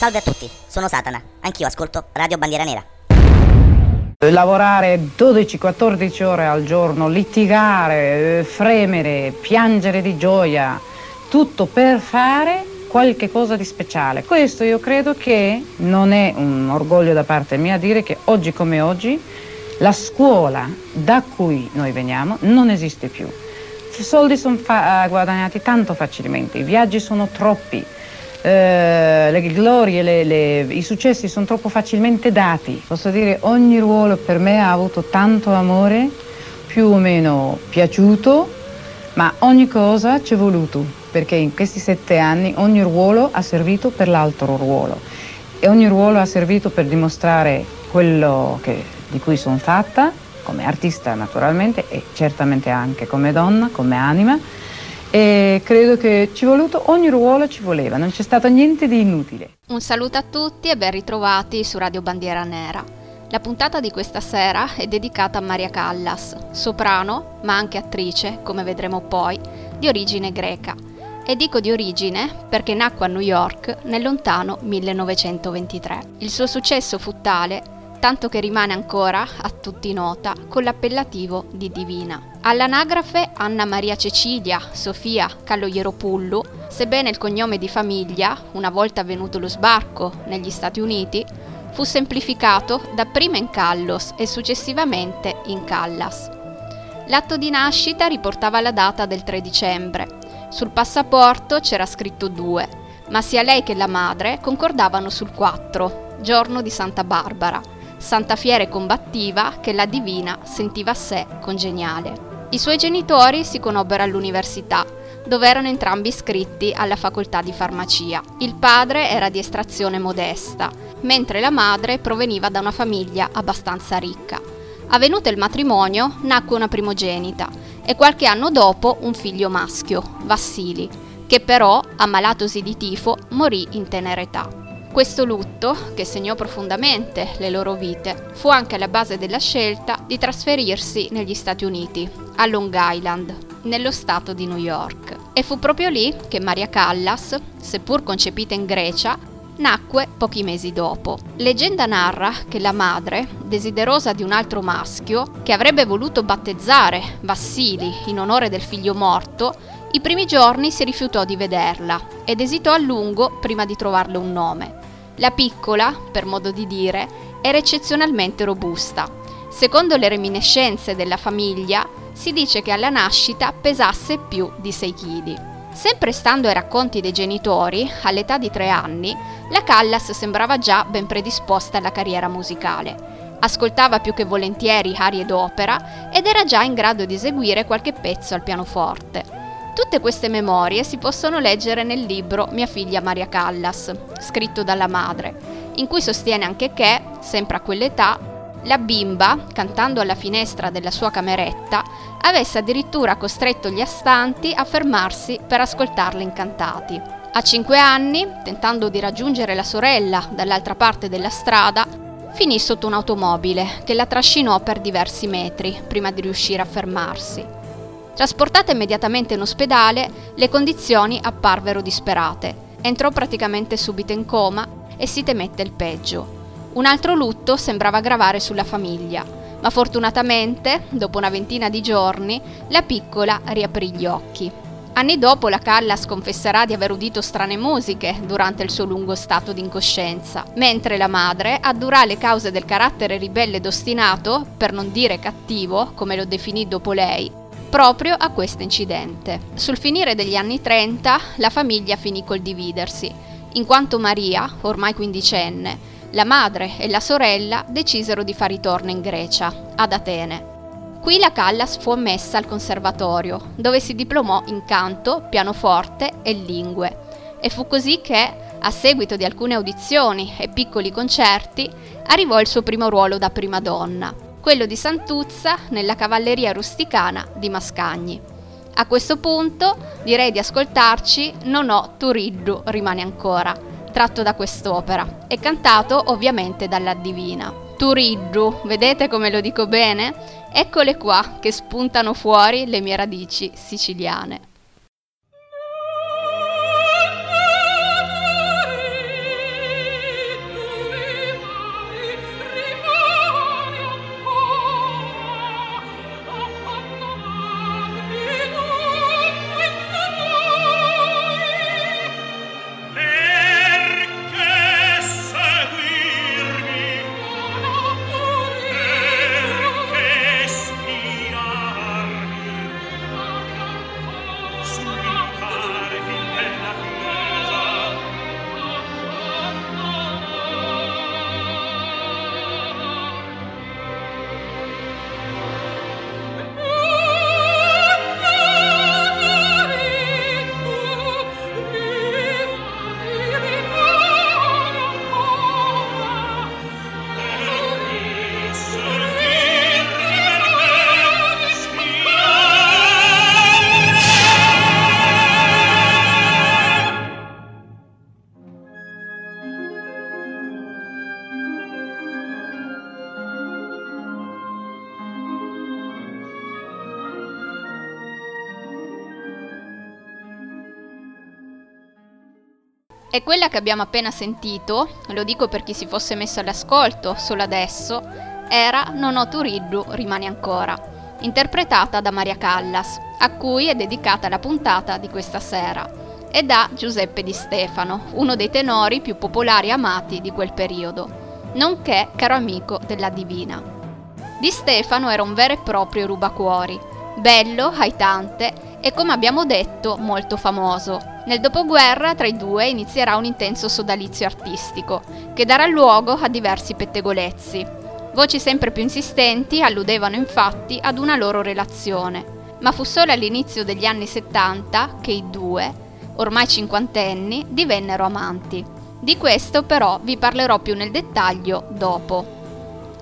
Salve a tutti, sono Satana, anch'io ascolto Radio Bandiera Nera. Lavorare 12-14 ore al giorno, litigare, fremere, piangere di gioia, tutto per fare qualche cosa di speciale. Questo io credo che non è un orgoglio da parte mia dire che oggi come oggi la scuola da cui noi veniamo non esiste più. I soldi sono fa- guadagnati tanto facilmente, i viaggi sono troppi, eh, le glorie, le, le, i successi sono troppo facilmente dati. Posso dire ogni ruolo per me ha avuto tanto amore, più o meno piaciuto, ma ogni cosa ci è voluto, perché in questi sette anni ogni ruolo ha servito per l'altro ruolo e ogni ruolo ha servito per dimostrare quello che, di cui sono fatta, come artista naturalmente e certamente anche come donna, come anima e credo che ci voluto, ogni ruolo ci voleva, non c'è stato niente di inutile. Un saluto a tutti e ben ritrovati su Radio Bandiera Nera. La puntata di questa sera è dedicata a Maria Callas, soprano, ma anche attrice, come vedremo poi, di origine greca. E dico di origine perché nacque a New York nel lontano 1923. Il suo successo fu tale tanto che rimane ancora a tutti nota con l'appellativo di Divina. All'anagrafe Anna Maria Cecilia Sofia Calloglieropullu, sebbene il cognome di famiglia, una volta avvenuto lo sbarco negli Stati Uniti, fu semplificato dapprima in Callos e successivamente in Callas. L'atto di nascita riportava la data del 3 dicembre. Sul passaporto c'era scritto 2, ma sia lei che la madre concordavano sul 4, giorno di Santa Barbara, santa fiera e combattiva che la divina sentiva a sé congeniale. I suoi genitori si conobbero all'università, dove erano entrambi iscritti alla facoltà di farmacia. Il padre era di estrazione modesta, mentre la madre proveniva da una famiglia abbastanza ricca. Avvenuto il matrimonio, nacque una primogenita e qualche anno dopo un figlio maschio, Vassili, che però, ammalatosi di tifo, morì in tenera età. Questo lutto, che segnò profondamente le loro vite, fu anche la base della scelta di trasferirsi negli Stati Uniti, a Long Island, nello stato di New York. E fu proprio lì che Maria Callas, seppur concepita in Grecia, nacque pochi mesi dopo. Leggenda narra che la madre, desiderosa di un altro maschio, che avrebbe voluto battezzare Vassili in onore del figlio morto, i primi giorni si rifiutò di vederla ed esitò a lungo prima di trovarle un nome. La piccola, per modo di dire, era eccezionalmente robusta. Secondo le reminiscenze della famiglia, si dice che alla nascita pesasse più di 6 kg. Sempre stando ai racconti dei genitori, all'età di tre anni, la Callas sembrava già ben predisposta alla carriera musicale. Ascoltava più che volentieri arie d'opera ed era già in grado di eseguire qualche pezzo al pianoforte. Tutte queste memorie si possono leggere nel libro Mia figlia Maria Callas, scritto dalla madre, in cui sostiene anche che, sempre a quell'età, la bimba, cantando alla finestra della sua cameretta, avesse addirittura costretto gli astanti a fermarsi per ascoltarla incantati. A cinque anni, tentando di raggiungere la sorella dall'altra parte della strada, finì sotto un'automobile che la trascinò per diversi metri prima di riuscire a fermarsi. Trasportata immediatamente in ospedale, le condizioni apparvero disperate. Entrò praticamente subito in coma e si temette il peggio. Un altro lutto sembrava gravare sulla famiglia, ma fortunatamente, dopo una ventina di giorni, la piccola riaprì gli occhi. Anni dopo la Callas confesserà di aver udito strane musiche durante il suo lungo stato di incoscienza, mentre la madre addurrà le cause del carattere ribelle ed ostinato, per non dire cattivo, come lo definì dopo lei, proprio a questo incidente. Sul finire degli anni 30 la famiglia finì col dividersi, in quanto Maria, ormai quindicenne, la madre e la sorella decisero di fare ritorno in Grecia, ad Atene. Qui la Callas fu ammessa al conservatorio, dove si diplomò in canto, pianoforte e lingue. E fu così che, a seguito di alcune audizioni e piccoli concerti, arrivò il suo primo ruolo da prima donna, quello di Santuzza nella cavalleria rusticana di Mascagni. A questo punto direi di ascoltarci Non ho Turiddu rimane ancora, tratto da quest'opera e cantato ovviamente dalla Divina. Turiddu, vedete come lo dico bene? Eccole qua che spuntano fuori le mie radici siciliane. E quella che abbiamo appena sentito, lo dico per chi si fosse messo all'ascolto solo adesso, era Non ho Turiddu, rimane ancora, interpretata da Maria Callas, a cui è dedicata la puntata di questa sera, e da Giuseppe Di Stefano, uno dei tenori più popolari e amati di quel periodo, nonché caro amico della Divina. Di Stefano era un vero e proprio rubacuori, bello, aitante e come abbiamo detto molto famoso. Nel dopoguerra tra i due inizierà un intenso sodalizio artistico, che darà luogo a diversi pettegolezzi. Voci sempre più insistenti alludevano infatti ad una loro relazione, ma fu solo all'inizio degli anni 70 che i due, ormai cinquantenni, divennero amanti. Di questo però vi parlerò più nel dettaglio dopo.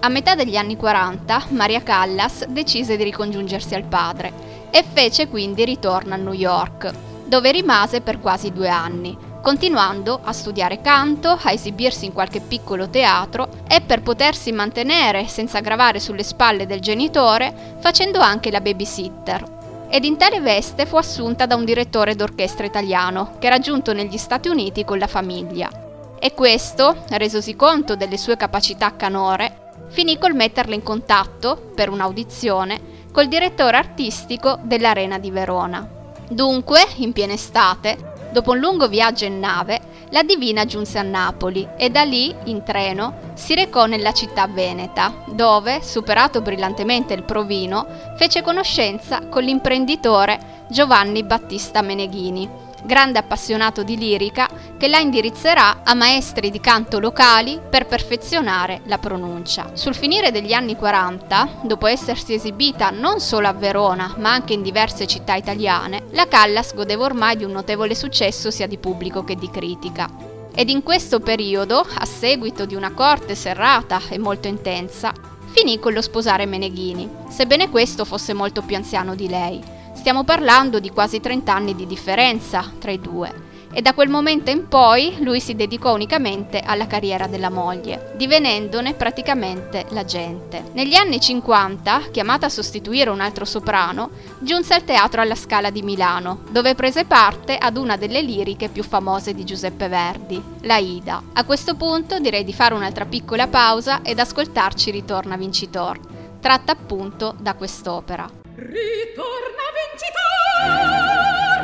A metà degli anni 40 Maria Callas decise di ricongiungersi al padre e fece quindi ritorno a New York, dove rimase per quasi due anni, continuando a studiare canto, a esibirsi in qualche piccolo teatro e per potersi mantenere senza gravare sulle spalle del genitore, facendo anche la babysitter. Ed in tale veste fu assunta da un direttore d'orchestra italiano che era giunto negli Stati Uniti con la famiglia. E questo, resosi conto delle sue capacità canore, finì col metterla in contatto, per un'audizione, col direttore artistico dell'Arena di Verona. Dunque, in piena estate, dopo un lungo viaggio in nave, la Divina giunse a Napoli e da lì, in treno, si recò nella città veneta, dove, superato brillantemente il provino, fece conoscenza con l'imprenditore Giovanni Battista Meneghini, grande appassionato di lirica, che la indirizzerà a maestri di canto locali per perfezionare la pronuncia. Sul finire degli anni 40, dopo essersi esibita non solo a Verona, ma anche in diverse città italiane, la Callas godeva ormai di un notevole successo sia di pubblico che di critica. Ed in questo periodo, a seguito di una corte serrata e molto intensa, finì con lo sposare Meneghini, sebbene questo fosse molto più anziano di lei. Stiamo parlando di quasi 30 anni di differenza tra i due e da quel momento in poi lui si dedicò unicamente alla carriera della moglie, divenendone praticamente l'agente. Negli anni 50, chiamata a sostituire un altro soprano, giunse al teatro alla Scala di Milano, dove prese parte ad una delle liriche più famose di Giuseppe Verdi, la Ida. A questo punto direi di fare un'altra piccola pausa ed ascoltarci Ritorna Vincitor, tratta appunto da quest'opera. ritorna vincitor!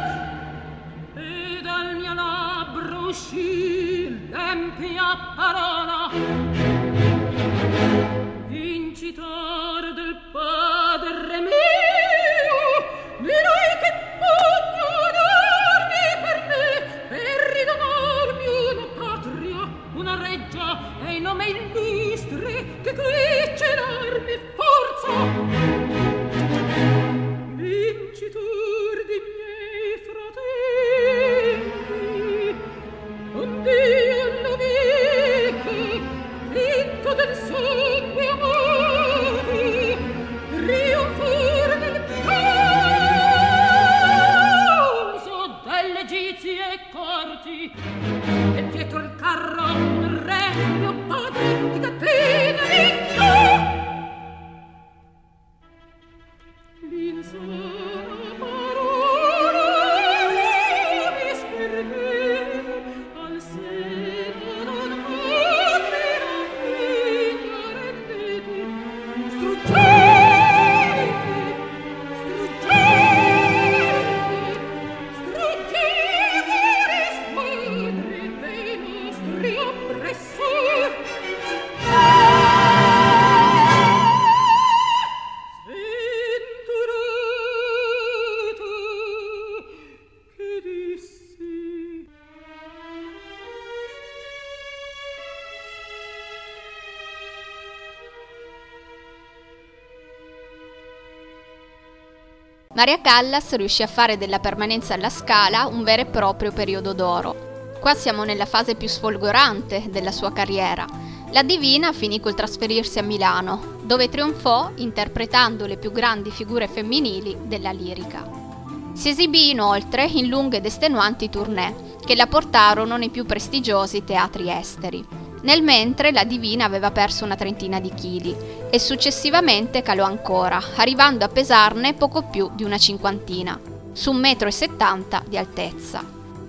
E dal mio labbro uscì l'empia parola. Maria Callas riuscì a fare della permanenza alla Scala un vero e proprio periodo d'oro. Qua siamo nella fase più sfolgorante della sua carriera. La Divina finì col trasferirsi a Milano, dove trionfò interpretando le più grandi figure femminili della lirica. Si esibì inoltre in lunghe ed estenuanti tournée, che la portarono nei più prestigiosi teatri esteri. Nel mentre la Divina aveva perso una trentina di chili e successivamente calò ancora, arrivando a pesarne poco più di una cinquantina, su un metro e settanta di altezza.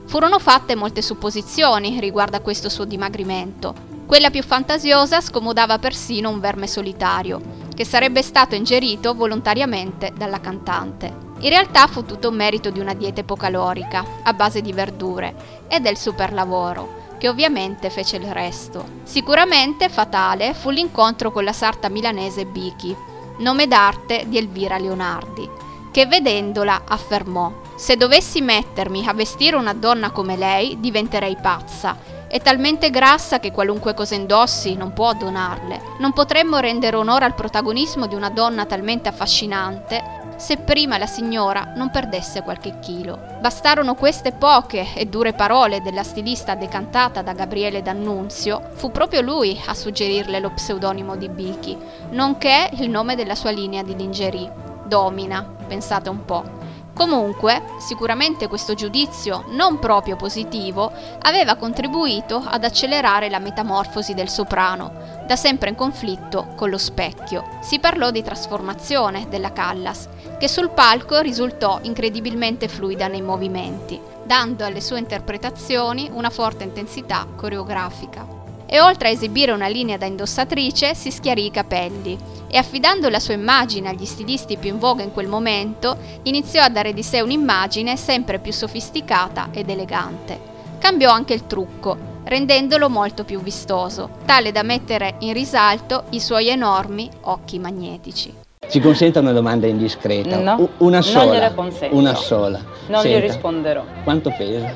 Furono fatte molte supposizioni riguardo a questo suo dimagrimento. Quella più fantasiosa scomodava persino un verme solitario, che sarebbe stato ingerito volontariamente dalla cantante. In realtà fu tutto merito di una dieta ipocalorica, a base di verdure, e del superlavoro, che ovviamente fece il resto. Sicuramente fatale fu l'incontro con la sarta milanese Bichi, nome d'arte di Elvira Leonardi, che vedendola affermò Se dovessi mettermi a vestire una donna come lei, diventerei pazza. È talmente grassa che qualunque cosa indossi non può donarle. Non potremmo rendere onore al protagonismo di una donna talmente affascinante se prima la signora non perdesse qualche chilo. Bastarono queste poche e dure parole della stilista decantata da Gabriele D'Annunzio, fu proprio lui a suggerirle lo pseudonimo di Bichi, nonché il nome della sua linea di lingerie. Domina, pensate un po'. Comunque, sicuramente questo giudizio, non proprio positivo, aveva contribuito ad accelerare la metamorfosi del soprano, da sempre in conflitto con lo specchio. Si parlò di trasformazione della Callas, che sul palco risultò incredibilmente fluida nei movimenti, dando alle sue interpretazioni una forte intensità coreografica e oltre a esibire una linea da indossatrice si schiarì i capelli e affidando la sua immagine agli stilisti più in voga in quel momento iniziò a dare di sé un'immagine sempre più sofisticata ed elegante. Cambiò anche il trucco, rendendolo molto più vistoso, tale da mettere in risalto i suoi enormi occhi magnetici. Ci consenta una domanda indiscreta? No, una sola. Non gliela consento. Una sola. Non Senta, gli risponderò. Quanto pesa?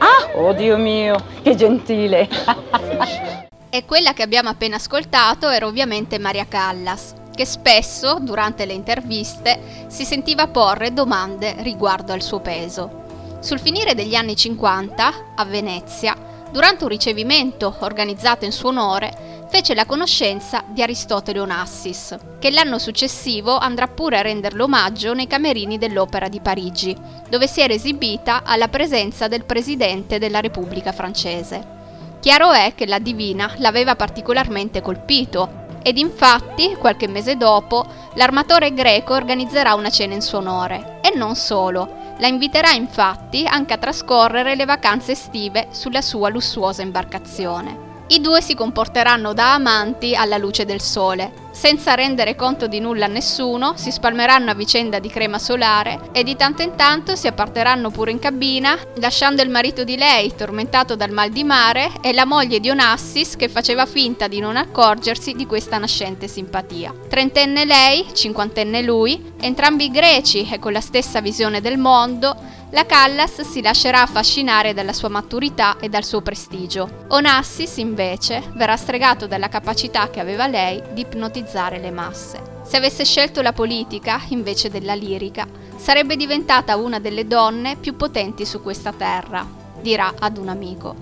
Ah, oh Dio mio, che gentile. E quella che abbiamo appena ascoltato era ovviamente Maria Callas, che spesso, durante le interviste, si sentiva porre domande riguardo al suo peso. Sul finire degli anni 50, a Venezia, durante un ricevimento organizzato in suo onore, fece la conoscenza di Aristotele Onassis, che l'anno successivo andrà pure a renderle omaggio nei camerini dell'Opera di Parigi, dove si era esibita alla presenza del presidente della Repubblica francese. Chiaro è che la divina l'aveva particolarmente colpito ed infatti, qualche mese dopo, l'armatore greco organizzerà una cena in suo onore. E non solo, la inviterà infatti anche a trascorrere le vacanze estive sulla sua lussuosa imbarcazione. I due si comporteranno da amanti alla luce del sole. Senza rendere conto di nulla a nessuno, si spalmeranno a vicenda di crema solare e di tanto in tanto si apparteranno pure in cabina, lasciando il marito di lei tormentato dal mal di mare e la moglie di Onassis che faceva finta di non accorgersi di questa nascente simpatia. Trentenne lei, cinquantenne lui, entrambi greci e con la stessa visione del mondo, la Callas si lascerà affascinare dalla sua maturità e dal suo prestigio. Onassis, invece, verrà stregato dalla capacità che aveva lei di ipnotizzare le masse. Se avesse scelto la politica invece della lirica, sarebbe diventata una delle donne più potenti su questa terra, dirà ad un amico.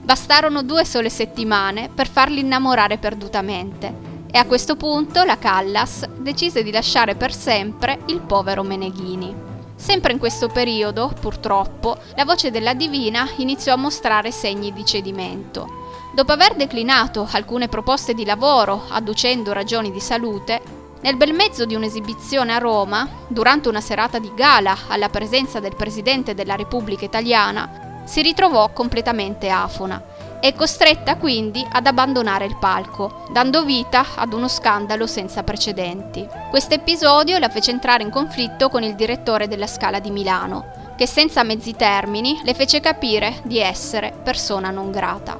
Bastarono due sole settimane per farli innamorare perdutamente e a questo punto la Callas decise di lasciare per sempre il povero Meneghini. Sempre in questo periodo, purtroppo, la voce della divina iniziò a mostrare segni di cedimento. Dopo aver declinato alcune proposte di lavoro adducendo ragioni di salute, nel bel mezzo di un'esibizione a Roma, durante una serata di gala alla presenza del Presidente della Repubblica Italiana, si ritrovò completamente afona e costretta quindi ad abbandonare il palco, dando vita ad uno scandalo senza precedenti. Questo episodio la fece entrare in conflitto con il direttore della Scala di Milano, che senza mezzi termini le fece capire di essere persona non grata.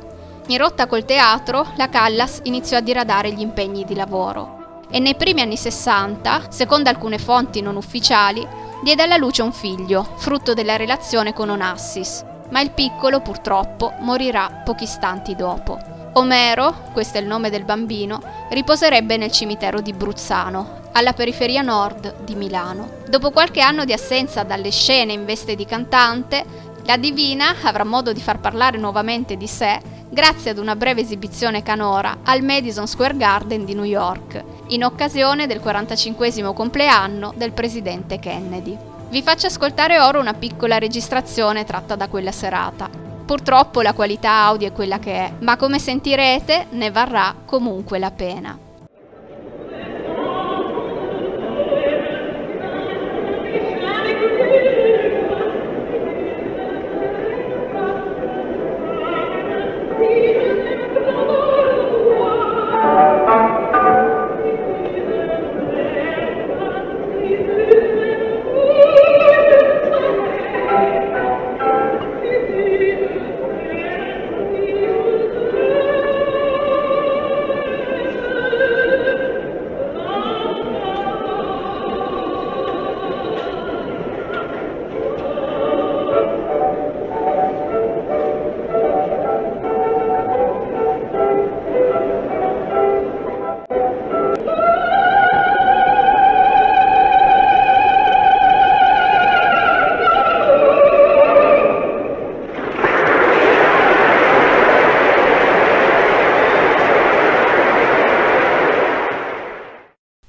In rotta col teatro, la Callas iniziò a diradare gli impegni di lavoro e nei primi anni 60, secondo alcune fonti non ufficiali, diede alla luce un figlio, frutto della relazione con Onassis, ma il piccolo purtroppo morirà pochi istanti dopo. Omero, questo è il nome del bambino, riposerebbe nel cimitero di Bruzzano, alla periferia nord di Milano. Dopo qualche anno di assenza dalle scene in veste di cantante, la Divina avrà modo di far parlare nuovamente di sé grazie ad una breve esibizione canora al Madison Square Garden di New York, in occasione del 45 compleanno del presidente Kennedy. Vi faccio ascoltare ora una piccola registrazione tratta da quella serata. Purtroppo la qualità audio è quella che è, ma come sentirete ne varrà comunque la pena.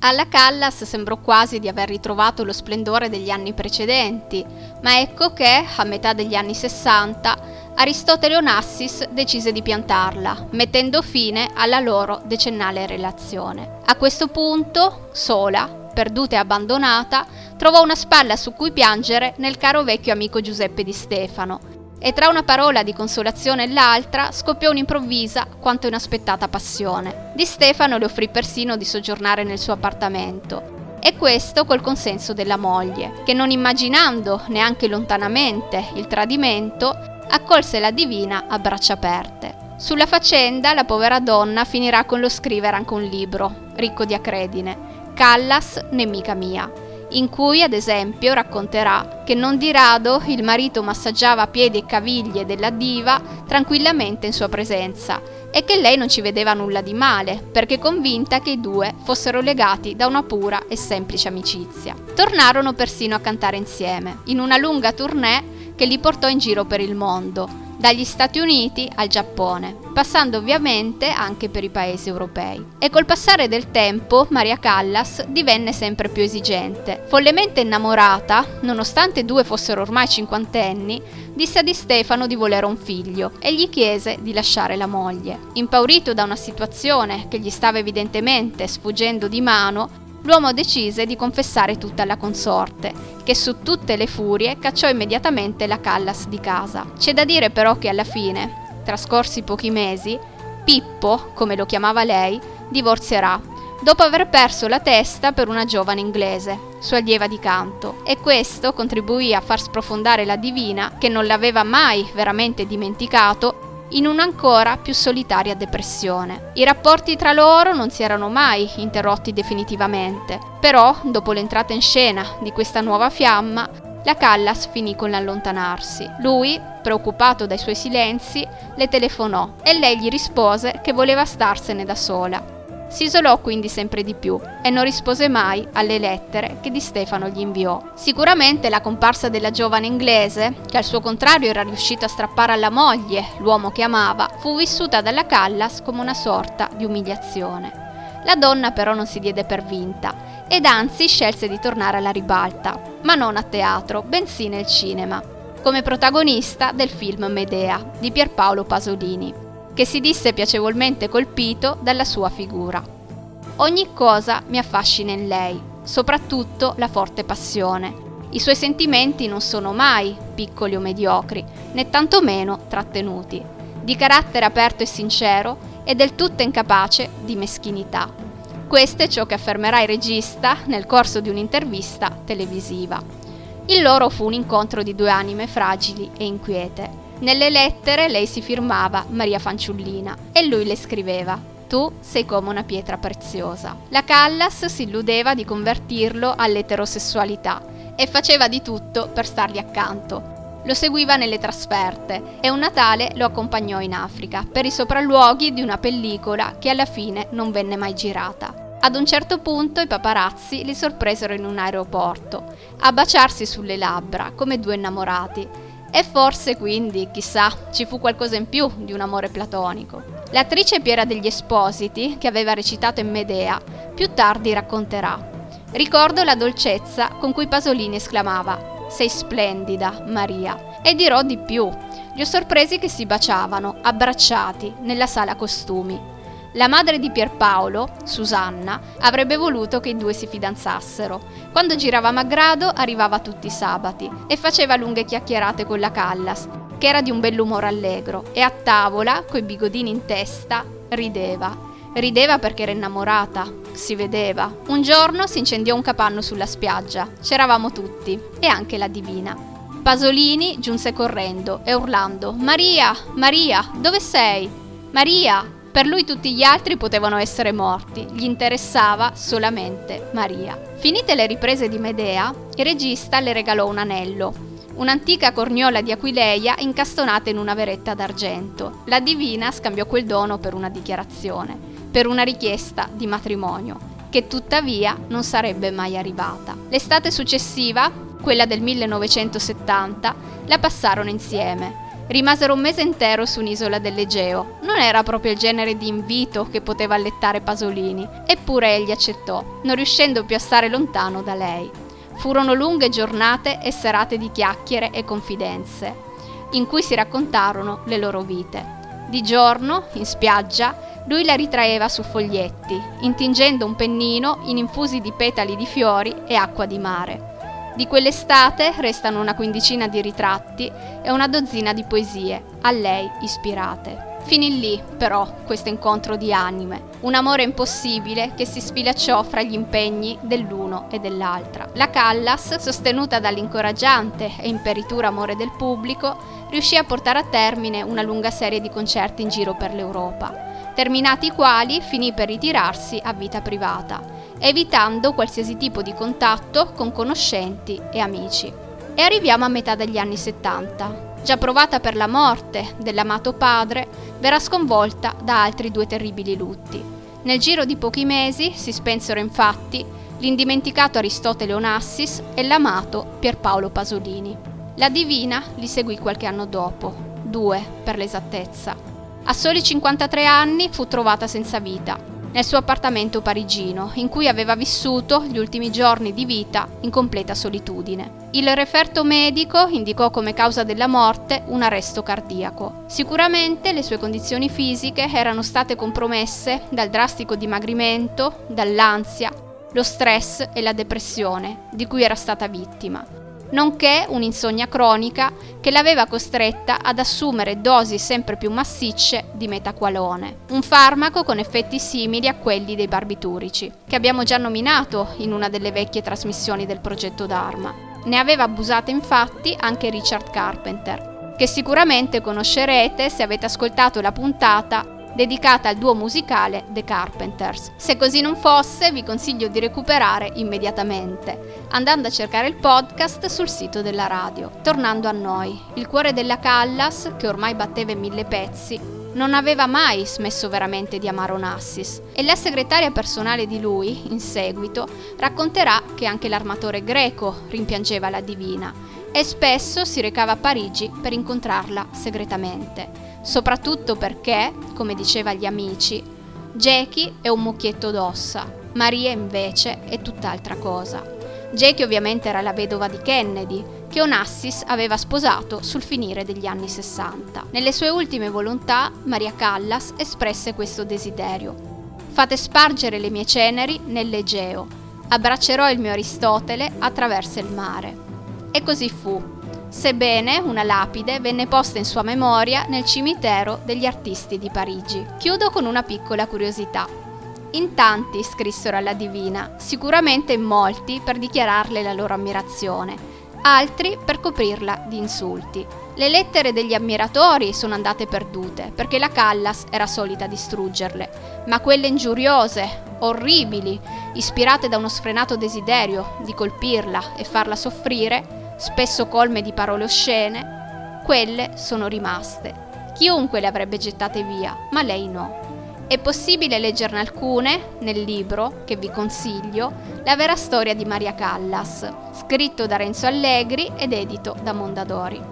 Alla Callas sembrò quasi di aver ritrovato lo splendore degli anni precedenti, ma ecco che, a metà degli anni 60, Aristotele Onassis decise di piantarla, mettendo fine alla loro decennale relazione. A questo punto, sola, perduta e abbandonata, trovò una spalla su cui piangere nel caro vecchio amico Giuseppe di Stefano, e tra una parola di consolazione e l'altra scoppiò un'improvvisa quanto inaspettata passione. Di Stefano le offrì persino di soggiornare nel suo appartamento. E questo col consenso della moglie, che non immaginando neanche lontanamente il tradimento, accolse la divina a braccia aperte. Sulla faccenda la povera donna finirà con lo scrivere anche un libro, ricco di acredine, Callas, nemica mia, in cui ad esempio racconterà che non di rado il marito massaggiava piedi e caviglie della diva tranquillamente in sua presenza e che lei non ci vedeva nulla di male, perché convinta che i due fossero legati da una pura e semplice amicizia. Tornarono persino a cantare insieme, in una lunga tournée che li portò in giro per il mondo, dagli Stati Uniti al Giappone, passando ovviamente anche per i paesi europei. E col passare del tempo Maria Callas divenne sempre più esigente. Follemente innamorata, nonostante due fossero ormai cinquantenni, disse a Di Stefano di volere un figlio e gli chiese di lasciare la moglie. Impaurito da una situazione che gli stava evidentemente sfuggendo di mano, l'uomo decise di confessare tutta alla consorte, che su tutte le furie cacciò immediatamente la Callas di casa. C'è da dire però che alla fine, trascorsi pochi mesi, Pippo, come lo chiamava lei, divorzierà, dopo aver perso la testa per una giovane inglese, sua allieva di canto, e questo contribuì a far sprofondare la divina, che non l'aveva mai veramente dimenticato, in un'ancora più solitaria depressione. I rapporti tra loro non si erano mai interrotti definitivamente, però, dopo l'entrata in scena di questa nuova fiamma, la Callas finì con l'allontanarsi. Lui, preoccupato dai suoi silenzi, le telefonò e lei gli rispose che voleva starsene da sola. Si isolò quindi sempre di più e non rispose mai alle lettere che Di Stefano gli inviò. Sicuramente la comparsa della giovane inglese, che al suo contrario era riuscita a strappare alla moglie l'uomo che amava, fu vissuta dalla Callas come una sorta di umiliazione. La donna però non si diede per vinta ed anzi scelse di tornare alla ribalta, ma non a teatro, bensì nel cinema, come protagonista del film Medea di Pierpaolo Pasolini che si disse piacevolmente colpito dalla sua figura. Ogni cosa mi affascina in lei, soprattutto la forte passione. I suoi sentimenti non sono mai piccoli o mediocri, né tantomeno trattenuti. Di carattere aperto e sincero e del tutto incapace di meschinità. Questo è ciò che affermerà il regista nel corso di un'intervista televisiva. Il loro fu un incontro di due anime fragili e inquiete nelle lettere lei si firmava Maria Fanciullina e lui le scriveva tu sei come una pietra preziosa. La Callas si illudeva di convertirlo all'eterosessualità e faceva di tutto per stargli accanto. Lo seguiva nelle trasferte e un Natale lo accompagnò in Africa per i sopralluoghi di una pellicola che alla fine non venne mai girata. Ad un certo punto i paparazzi li sorpresero in un aeroporto, a baciarsi sulle labbra come due innamorati e forse quindi, chissà, ci fu qualcosa in più di un amore platonico. L'attrice Piera degli Espositi, che aveva recitato in Medea, più tardi racconterà. Ricordo la dolcezza con cui Pasolini esclamava Sei splendida, Maria. E dirò di più. Li ho sorpresi che si baciavano, abbracciati, nella sala costumi. La madre di Pierpaolo, Susanna, avrebbe voluto che i due si fidanzassero. Quando girava Magrado arrivava tutti i sabati e faceva lunghe chiacchierate con la Callas, che era di un bell'umore allegro e a tavola, coi bigodini in testa, rideva. Rideva perché era innamorata, si vedeva. Un giorno si incendiò un capanno sulla spiaggia, c'eravamo tutti, e anche la divina. Pasolini giunse correndo e urlando: Maria, Maria, dove sei? Maria! Per lui tutti gli altri potevano essere morti, gli interessava solamente Maria. Finite le riprese di Medea, il regista le regalò un anello, un'antica corniola di Aquileia incastonata in una veretta d'argento. La divina scambiò quel dono per una dichiarazione, per una richiesta di matrimonio, che tuttavia non sarebbe mai arrivata. L'estate successiva, quella del 1970, la passarono insieme. Rimasero un mese intero su un'isola dell'Egeo. Non era proprio il genere di invito che poteva allettare Pasolini, eppure egli accettò, non riuscendo più a stare lontano da lei. Furono lunghe giornate e serate di chiacchiere e confidenze, in cui si raccontarono le loro vite. Di giorno, in spiaggia, lui la ritraeva su foglietti, intingendo un pennino in infusi di petali di fiori e acqua di mare. Di quell'estate restano una quindicina di ritratti e una dozzina di poesie, a lei ispirate. Finì lì, però, questo incontro di anime, un amore impossibile che si sfilacciò fra gli impegni dell'uno e dell'altra. La Callas, sostenuta dall'incoraggiante e imperitura amore del pubblico, riuscì a portare a termine una lunga serie di concerti in giro per l'Europa, terminati i quali finì per ritirarsi a vita privata evitando qualsiasi tipo di contatto con conoscenti e amici. E arriviamo a metà degli anni 70. Già provata per la morte dell'amato padre, verrà sconvolta da altri due terribili lutti. Nel giro di pochi mesi si spensero infatti l'indimenticato Aristotele Onassis e l'amato Pierpaolo Pasolini. La Divina li seguì qualche anno dopo, due per l'esattezza. A soli 53 anni fu trovata senza vita nel suo appartamento parigino, in cui aveva vissuto gli ultimi giorni di vita in completa solitudine. Il referto medico indicò come causa della morte un arresto cardiaco. Sicuramente le sue condizioni fisiche erano state compromesse dal drastico dimagrimento, dall'ansia, lo stress e la depressione di cui era stata vittima nonché un'insonnia cronica che l'aveva costretta ad assumere dosi sempre più massicce di metaqualone, un farmaco con effetti simili a quelli dei barbiturici, che abbiamo già nominato in una delle vecchie trasmissioni del progetto Dharma. Ne aveva abusate infatti anche Richard Carpenter, che sicuramente conoscerete se avete ascoltato la puntata dedicata al duo musicale The Carpenters. Se così non fosse, vi consiglio di recuperare immediatamente, andando a cercare il podcast sul sito della radio. Tornando a noi, il cuore della Callas, che ormai batteva in mille pezzi, non aveva mai smesso veramente di amare Onassis e la segretaria personale di lui, in seguito, racconterà che anche l'armatore greco rimpiangeva la divina e spesso si recava a Parigi per incontrarla segretamente soprattutto perché, come diceva agli amici, Jackie è un mucchietto d'ossa, Maria invece è tutt'altra cosa. Jackie ovviamente era la vedova di Kennedy, che Onassis aveva sposato sul finire degli anni 60. Nelle sue ultime volontà, Maria Callas espresse questo desiderio. Fate spargere le mie ceneri nell'Egeo, abbraccerò il mio Aristotele attraverso il mare. E così fu sebbene una lapide venne posta in sua memoria nel cimitero degli artisti di Parigi. Chiudo con una piccola curiosità. In tanti scrissero alla Divina, sicuramente in molti per dichiararle la loro ammirazione, altri per coprirla di insulti. Le lettere degli ammiratori sono andate perdute perché la Callas era solita distruggerle, ma quelle ingiuriose, orribili, ispirate da uno sfrenato desiderio di colpirla e farla soffrire, spesso colme di parole oscene, quelle sono rimaste. Chiunque le avrebbe gettate via, ma lei no. È possibile leggerne alcune nel libro, che vi consiglio, La vera storia di Maria Callas, scritto da Renzo Allegri ed edito da Mondadori.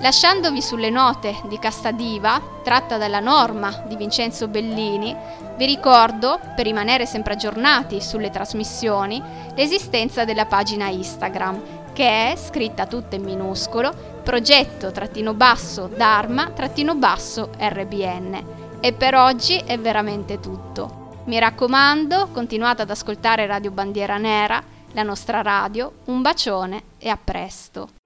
Lasciandovi sulle note di Castadiva, tratta dalla norma di Vincenzo Bellini, vi ricordo, per rimanere sempre aggiornati sulle trasmissioni, l'esistenza della pagina Instagram che è scritta tutta in minuscolo progetto E per oggi è veramente tutto. Mi raccomando, continuate ad ascoltare Radio Bandiera Nera, la nostra radio. Un bacione e a presto.